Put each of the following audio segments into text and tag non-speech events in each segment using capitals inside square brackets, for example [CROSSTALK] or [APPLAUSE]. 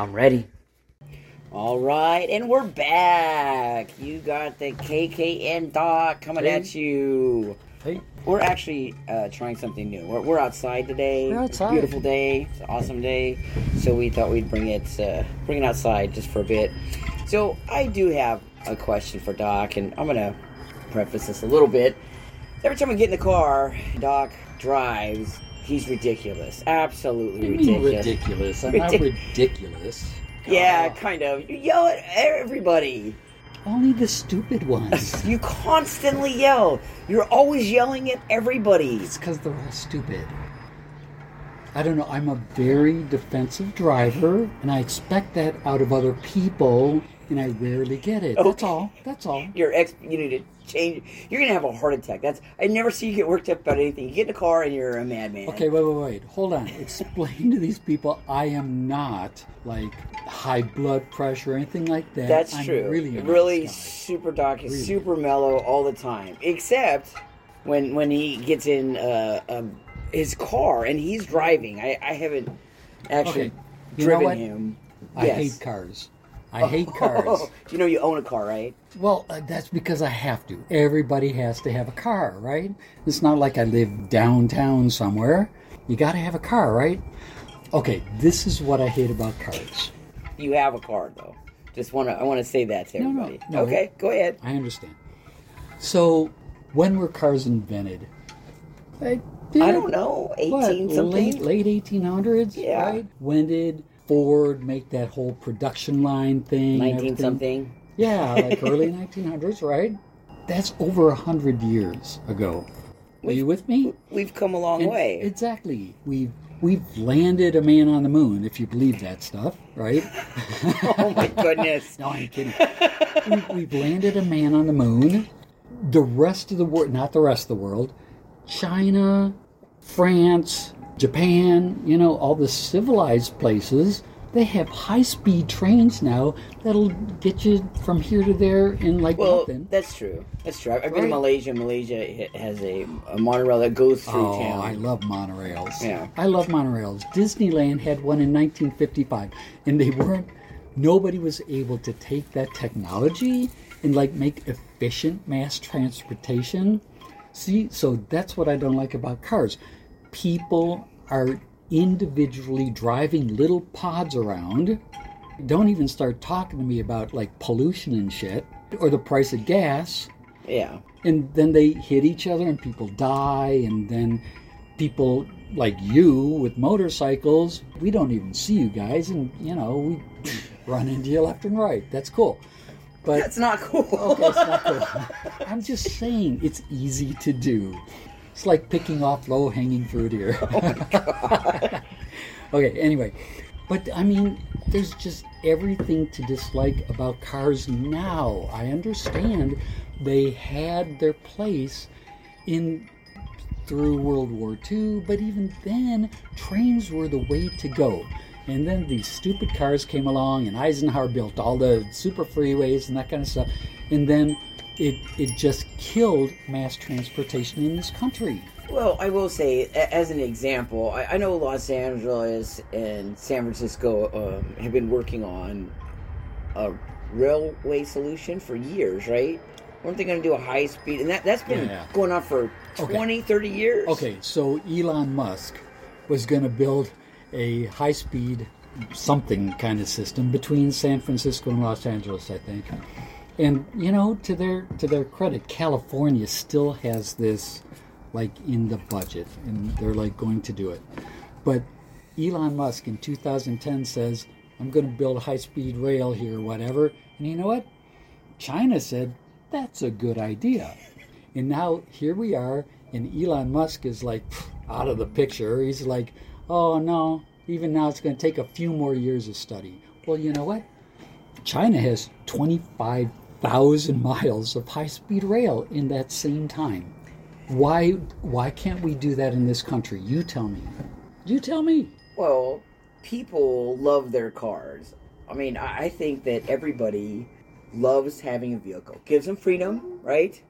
I'm ready. All right, and we're back. You got the KKN Doc coming Hey. at you. Hey, We're actually uh, trying something new. We're, we're outside today. We're It's a outside. beautiful day. It's an awesome day. So we thought we'd bring it, uh, bring it outside just for a bit. So I do have a question for Doc, and I'm gonna preface this a little bit. Every time we get in the car, Doc drives. He's ridiculous. Absolutely ridiculous. ridiculous? I'm not Ridic- ridiculous. Yeah, Oh, kind of. You yell at everybody. only the stupid ones. [LAUGHS] You constantly yell. You're always yelling at everybody. it's because they're all stupid. I don't know. I'm a very defensive driver, and I expect that out of other people, and I rarely get it. That's all. That's all. Your ex, you need to change. You're gonna have a heart attack. That's I never see you get worked up about anything. You get in a car and you're a madman. Okay, wait, wait, wait. Hold on. Explain to these people I am not like high blood pressure or anything like that. That's I'm true. Really, a really nice super doc Really. super mellow all the time, except when when he gets in uh, um, his car and he's driving. I, I haven't actually Okay, driven him. I Yes. hate cars. I hate [LAUGHS] cars. you know you own a car, right? Well, uh, that's because I have to. Everybody has to have a car, right? It's not like I live downtown somewhere. You got to have a car, right? Okay, this is what I hate about cars. You have a car though. Just want to I want to say that to No, no, everybody. no. Okay, go ahead. I understand. So, when were cars invented? I, I don't know, What, eighteen something. late late 1800s, Yeah. right? When did Ford make that whole production line thing? Nineteen something. Yeah, [LAUGHS] like early 1900s, right? That's over a hundred years ago. Are you with me? We've come a long And- way. Exactly. We've we've landed a man on the moon, if you believe that stuff, right? [LAUGHS] oh my goodness. [LAUGHS] no, I'm kidding. we, we've landed a man on the moon. The rest of the world, not the rest of the world, China, France, Japan, you know, all the civilized places, they have high speed trains now that'll get you from here to there in like Well, nothing. that's true. That's true. I've been to Malaysia. Malaysia has a, a monorail that goes through town. Oh, town. I love monorails. Yeah. I love monorails. Disneyland had one in 1955, and they weren't. Nobody was able to take that technology and like make efficient mass transportation. See, so that's what I don't like about cars. People are individually driving little pods around. Don't even start talking to me about like pollution and shit or the price of gas yeah. and then they hit each other and people die and then people like you with motorcycles we don't even see you guys and you know we [LAUGHS] run into you left and right that's cool but That's not cool. okay it's not [LAUGHS] cool i'm just saying it's easy to do it's like picking off low hanging fruit here. [LAUGHS] Oh [LAUGHS] okay anyway. But i mean there's just everything to dislike about cars now. I understand they had their place in through world war ii but even then trains were the way to go. And then these stupid cars came along and eisenhower built all the super freeways and that kind of stuff. And then it, it just killed mass transportation in this country Well, I will say, as an example, I, I know Los Angeles and San Francisco um, have been working on a railway solution for years, right? Weren't they going to do a high speed? And that, that's been Yeah. going on for Okay. 20, 30 years. Okay, so Elon Musk was going to build a high speed something kind of system between San Francisco and Los Angeles, I think. And you know, to their to their credit, California still has this like in the budget and they're like going to do it. But Elon Musk in 2010 says, "I'm going to build a high speed rail here whatever." And you know what? China said, "That's a good idea." And now here we are, and Elon Musk is like out of the picture. He's like, oh no, even now it's going to take a few more years of study. Well, you know what? China has 25,000 miles of high speed rail in that same time. Why, why can't we do that in this country? You tell me. You tell me. Well, people love their cars. I mean, I think that everybody loves having a vehicle. Gives them freedom, right?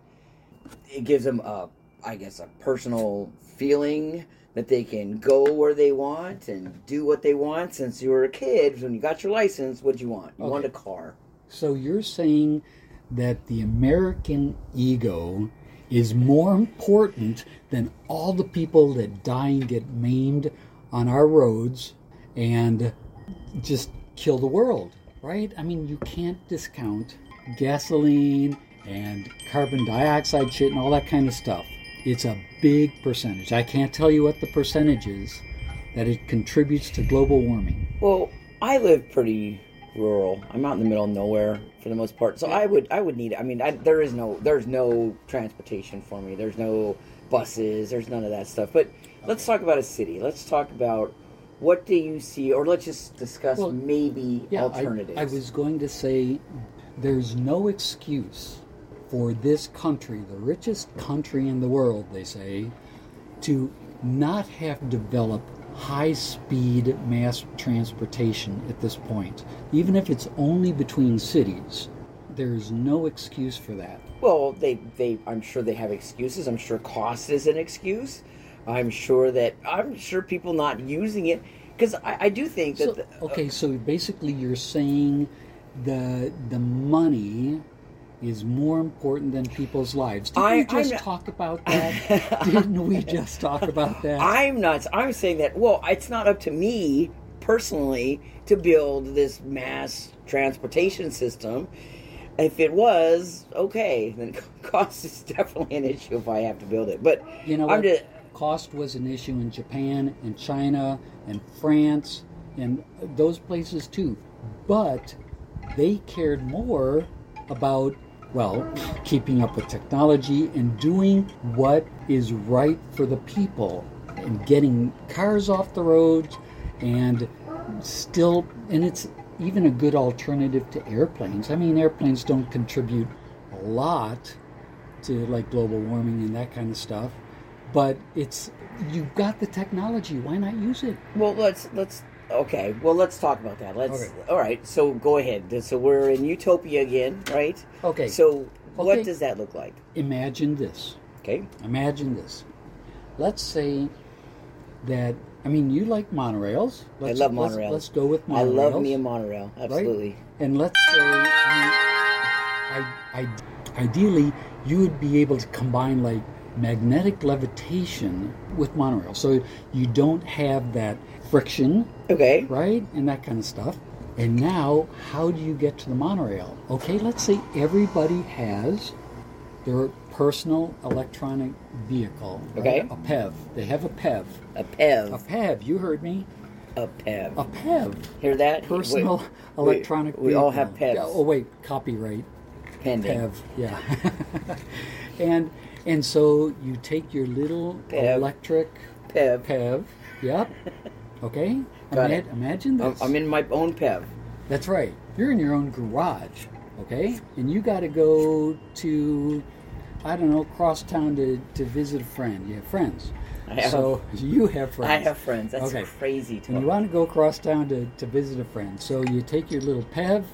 It gives them a, I guess, a personal feeling that they can go where they want and do what they want. Since you were a kid, when you got your license, what'd you want? You Okay. wanted a car. So you're saying that the American ego is more important than all the people that die and get maimed on our roads and just kill the world, right? I mean, you can't discount gasoline and carbon dioxide shit and all that kind of stuff. It's a big percentage. I can't tell you what the percentage is that it contributes to global warming. Well, I live pretty rural. I'm out in the middle of nowhere for the most part. So I would I would need I mean I, there is no there's no transportation for me. There's no buses, there's none of that stuff. But let's talk about a city. Let's talk about what do you see or let's just discuss Well, maybe Yeah, I- alternatives. I, was going to say there's no excuse for this country, the richest country in the world, they say, to not have developed high speed mass transportation at this point. Even if it's only between cities, there's no excuse for that. Well, they, they, I'm sure they have excuses. I'm sure cost is an excuse. I'm sure that I'm sure people not using it because I, I do think that. So, the, uh, okay, so basically you're saying the the money is more important than people's lives. Didn't I- we just I'm- talk about [LAUGHS] that? Didn't we just talk about that? I'm not. I'm saying that. Well, it's not up to me personally to build this mass transportation system. If it was okay, then [LAUGHS] cost is definitely an issue if I have to build it. But You know I'm what? just Cost was an issue in Japan and China and France and those places too. But they cared more about, well, keeping up with technology and doing what is right for the people and getting cars off the roads and still, and it's even a good alternative to airplanes. I mean, airplanes don't contribute a lot to like global warming and that kind of stuff. But it's you've got the technology. Why not use it? well. Let's let's okay. Well, let's talk about that. Let's. Okay. All right. So go ahead. So we're in utopia again, right? Okay. So what Okay. does that look like? Imagine this. Okay. Imagine this. Let's say that I mean you like monorails. Let's, love let's- monorails. Let's, go with monorails. I love me a monorail. right? Absolutely. And let's say I mean, I, I, ideally you would be able to combine like magnetic levitation with monorail, so you don't have that friction Okay. right? And that kind of stuff. And now, how do you get to the monorail? Okay, let's say everybody has their personal electronic vehicle. right? Okay. A PEV. They have a PEV. A PEV. A PEV. You heard me. A PEV. A PEV. Hear that? Personal Wait, electronic We, we all have PEVs. Oh, wait, copyright. Pending. PEV, yeah. [LAUGHS] and and so you take your little PEV. electric PEV. PEV. Yep. [LAUGHS] Okay. Got Ima- it. Imagine I'm, this. I'm in my own PEV. That's right. You're in your own garage, okay? And you got to go to, I don't know, cross town to, to visit a friend. You have friends. I have. So you have friends. I have friends. That's Okay. crazy to And you want to go across town to, to visit a friend. So you take your little PEV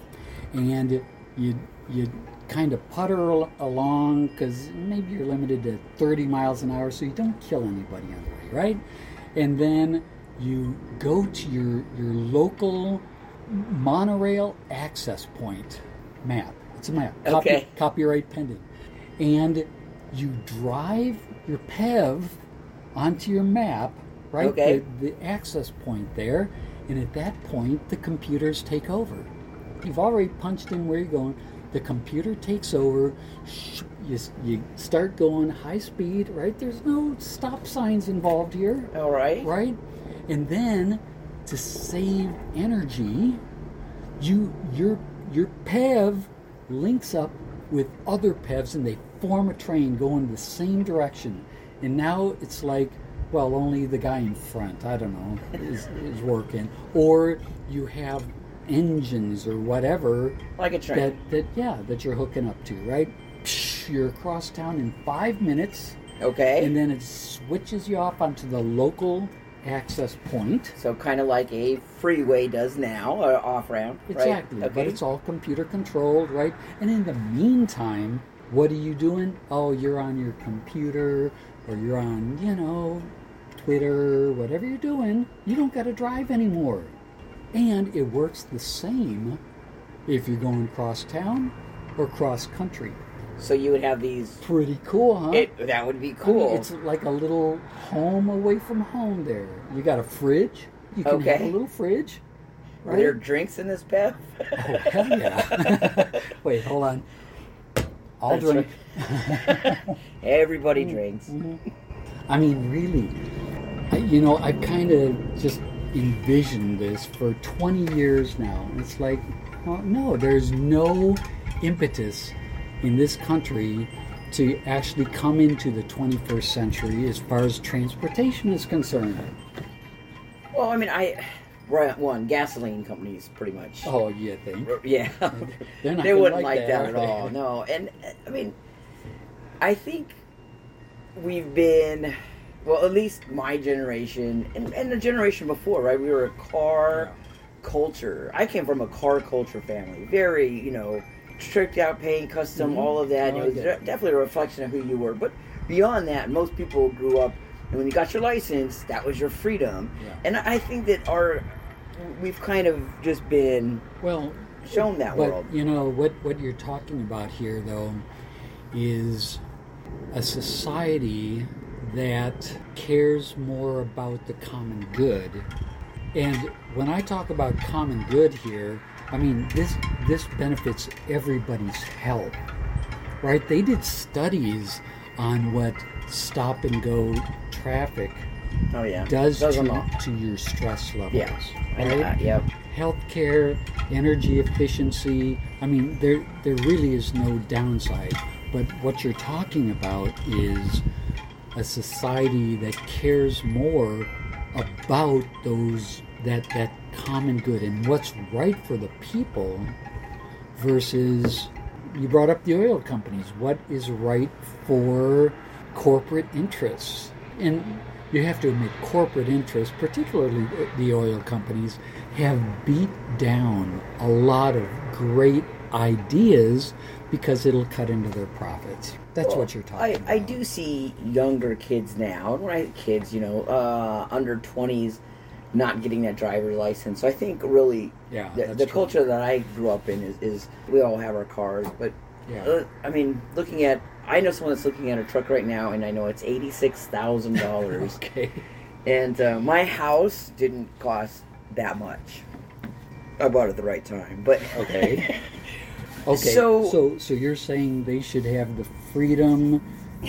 and you, you kind of putter along because maybe you're limited to 30 miles an hour so you don't kill anybody on the way, right? And then you go to your, your local monorail access point map. It's a map. Copy, Okay. Copyright pending. And you drive your PEV onto your map, right? Okay. The, the access point there. And at that point, the computers take over. You've already punched in where you're going. The computer takes over. sh- You, you start going high speed, right? There's no stop signs involved here All right. right? And then to save energy, you your your PEV links up with other PEVs and they form a train going the same direction. And now it's like, well, only the guy in front, I don't know, is, is working. Or you have engines or whatever Like a train. that, that yeah, that you're hooking up to, right? Psh, You're across town in five minutes okay. and then it switches you off onto the local access point. so kind of like a freeway does now, uh, or off ramp. Exactly, Right? Okay. but it's all computer controlled, right? And in the meantime, what are you doing? Oh, you're on your computer, or you're on, you know, Twitter, whatever you're doing, you don't got to drive anymore. And it works the same if you're going cross town or cross country. So you would have these. Pretty cool, huh? It, that would be I mean, cool. it's like a little home away from home there. You got a fridge. You can have a little fridge. Are Right? there drinks in this, Bev? Oh, hell yeah. [LAUGHS] Wait, hold on. I'll That's drink. [LAUGHS] Everybody Mm. drinks. I mean, really, I, you know, I've kind of just envisioned this for 20 years now. It's like, well, no, there's no impetus in this country to actually come into the 21st century as far as transportation is concerned. Well, I mean, I. Right, one gasoline companies, pretty much. Oh, think? Yeah, [LAUGHS] They're not [LAUGHS] they wouldn't like that, that, at all. No, and I mean, I think we've been, well, at least my generation and, and the generation before, right? We were a car culture. I came from a car culture family, very, you know, tricked out, paying custom, Mhm. all of that. Oh, it was de- definitely a reflection of who you were. But beyond that, most people grew up, and when you got your license, that was your freedom. Yeah. And I think that our, we've kind of just been Well, shown that but world. you know what what you're talking about here, though, is a society that cares more about the common good. And when I talk about common good here, I mean this this benefits everybody's health. Right? They did studies on what stop and go traffic Oh yeah, does Does to, to your stress levels. Yeah, and, Right? uh, yep. healthcare, energy efficiency. I mean, there there really is no downside. But what you're talking about is a society that cares more about those that that common good and what's right for the people versus you brought up the oil companies. What is right for corporate interests? And you have to admit, corporate interests, particularly the oil companies, have beat down a lot of great ideas because it'll cut into their profits. That's what you're talking I, about. I do see younger kids now, right? Kids, you know, uh, under twenties, not getting that driver's license. So I think really, Yeah, the, the culture that I grew up in is, is we all have our cars, but Yeah. uh, I mean, looking at, I know someone that's looking at a truck right now, and I know it's eighty six thousand dollars, [LAUGHS] Okay. and uh, my house didn't cost that much. I bought it at the right time, but Okay. [LAUGHS] Okay. So- so so you're saying they should have the freedom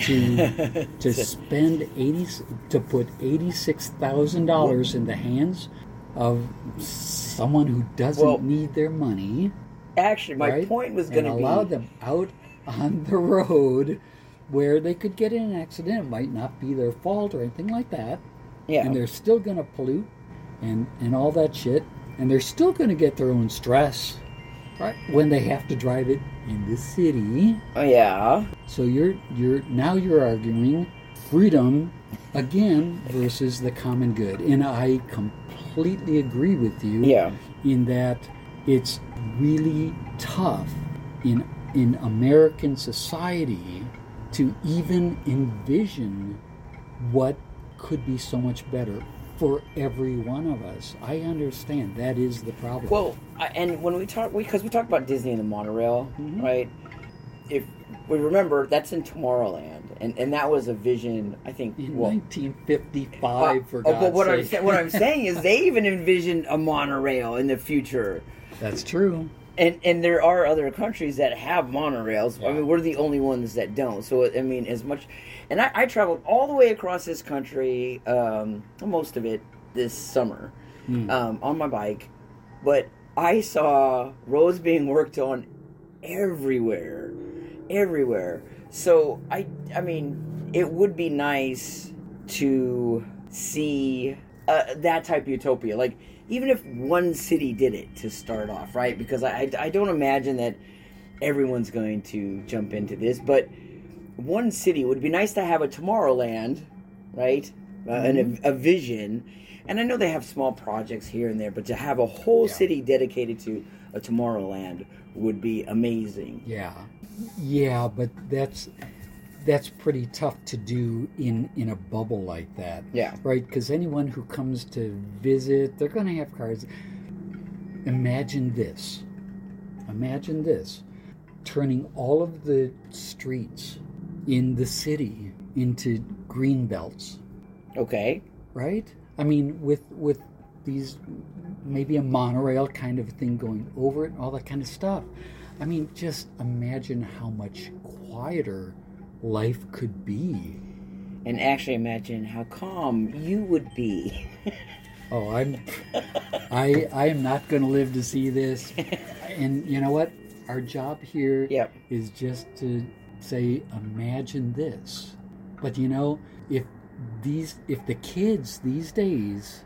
to [LAUGHS] to spend eighty to put eighty six thousand dollars in the hands of someone who doesn't Well, need their money. Actually, my right? point was going to be allow them out on the road where they could get in an accident. It might not be their fault or anything like that. yeah. And they're still going to pollute and, and all that shit. And they're still going to get their own stress right? when they have to drive it in the city. Oh yeah. So you're you're now you're arguing freedom again versus the common good. And I completely agree with you Yeah. in that it's really tough in in American society to even envision what could be so much better for every one of us. I understand that is the problem. Well, I, and when we talk, because we, talked about Disney and the monorail, Mhm. right? If we remember, that's in Tomorrowland, and and that was a vision. I think. in well, 1955, for oh, God's but what I'm sake. sa- what I'm [LAUGHS] saying is they even envisioned a monorail in the future. That's true. And and there are other countries that have monorails. I mean, we're the only ones that don't. So I mean, as much, and I, I traveled all the way across this country, um, most of it this summer, Hmm. um, on my bike. But I saw roads being worked on everywhere, everywhere. So I I mean, it would be nice to see uh, that type of utopia. Like even if one city did it to start off, right? Because I, I, I don't imagine that everyone's going to jump into this, but one city would be nice to have a Tomorrowland, right? Uh, and a, a vision. And I know they have small projects here and there, but to have a whole Yeah. city dedicated to a Tomorrowland would be amazing. Yeah, yeah, but that's that's pretty tough to do in in a bubble like that. Yeah. Right? Because anyone who comes to visit, they're going to have cars. Imagine this. Imagine this. Turning all of the streets in the city into green belts, Okay. right? I mean, with with these maybe a monorail kind of thing going over it, all that kind of stuff. I mean, just imagine how much quieter life could be. And actually, imagine how calm you would be. [LAUGHS] Oh, I'm I I am not going to live to see this. And you know what? Our job here is Yep. just to say imagine this. But you know, if these if the kids these days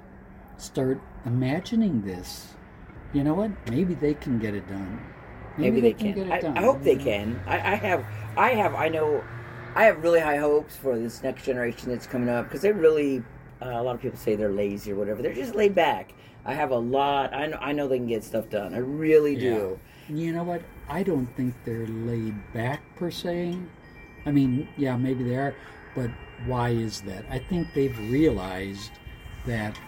start imagining this, you know what? Maybe they can get it done. Maybe, they, can, can. get I, it done. I hope they can. I, I have. I have. I know. I have really high hopes for this next generation that's coming up because they really. Uh, a lot of people say they're lazy or whatever. They're just laid back. I have a lot. I know. I know they can get stuff done. I really do. You know what? I don't think they're laid back per se. I mean, yeah, maybe they are, but why is that? I think they've realized that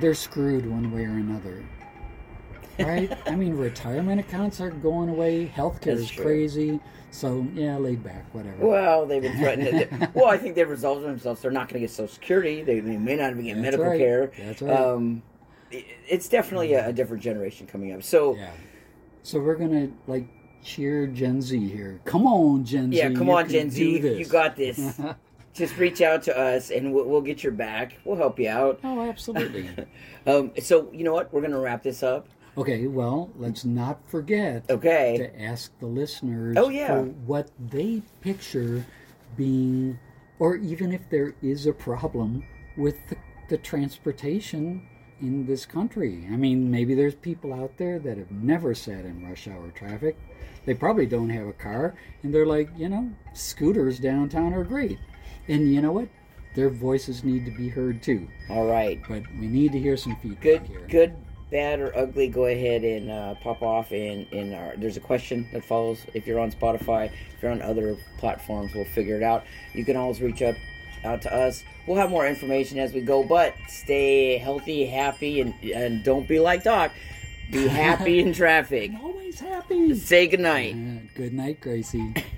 they're screwed one way or another. Right? I mean, retirement accounts are going away. Healthcare That's is true. crazy. So yeah, laid back, whatever. Well, they've been threatening. [LAUGHS] well, I think they've resolved themselves. They're not going to get Social Security. They, they may not even get That's medical right. care. That's right. Um, it- it's definitely a, a different generation coming up. So yeah. So we're gonna like cheer Gen Z here. Come on, Gen Z. yeah, come you on, Gen Z, this. you got this. [LAUGHS] Just reach out to us, and we'll, we'll get your back. We'll help you out. oh, absolutely. [LAUGHS] Um, so you know what? We're going to wrap this up. Okay, well, let's not forget Okay. to ask the listeners Oh, yeah. for what they picture being, or even if there is a problem with the, the transportation in this country. I mean, maybe there's people out there that have never sat in rush hour traffic. They probably don't have a car, and they're like, you know, scooters downtown are great. And you know what? Their voices need to be heard too. All right. But we need to hear some feedback Good, here. good, bad, or ugly. Go ahead and uh, pop off. In in our there's a question that follows. If you're on Spotify, if you're on other platforms, we'll figure it out. You can always reach up out to us. We'll have more information as we go. But stay healthy, happy, and and don't be like Doc. Be happy [LAUGHS] in traffic. Always happy. Say goodnight. Uh, good night, Gracie. [LAUGHS]